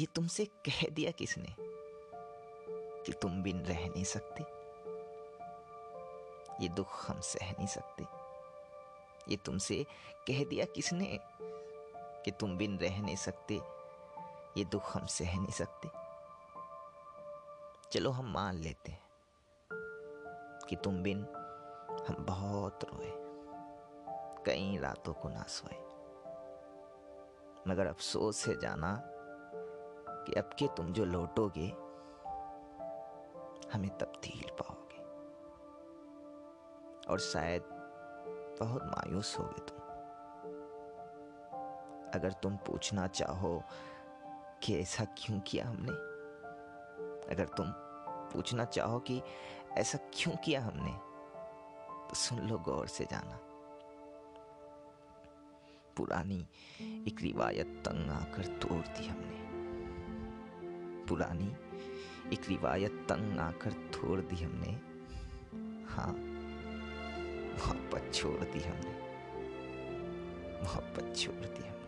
ये तुमसे कह दिया किसने कि तुम बिन रह नहीं सकते? ये दुख हम सह नहीं सकते। ये तुमसे कह दिया किसने कि तुम बिन रह नहीं सकते? ये दुख हम सह नहीं सकते। चलो हम मान लेते हैं कि तुम बिन हम बहुत रोए। कई रातों को ना सोए। मगर अफसोस से जाना कि अब के तुम जो लौटोगे, हमें तब्दील पाओगे। और शायद बहुत मायूस होगे तुम। अगर तुम पूछना चाहो कि ऐसा क्यों किया हमने, अगर तुम पूछना चाहो कि ऐसा क्यों किया हमने तो सुन लो गौर से जाना। पुरानी एक रिवायत तंग आकर तोड़ दी हमने। पुरानी एक रिवायत तंग आकर तोड़ दी हमने। हाँ मोहब्बत छोड़ दी हमने। मोहब्बत छोड़ दी हमने।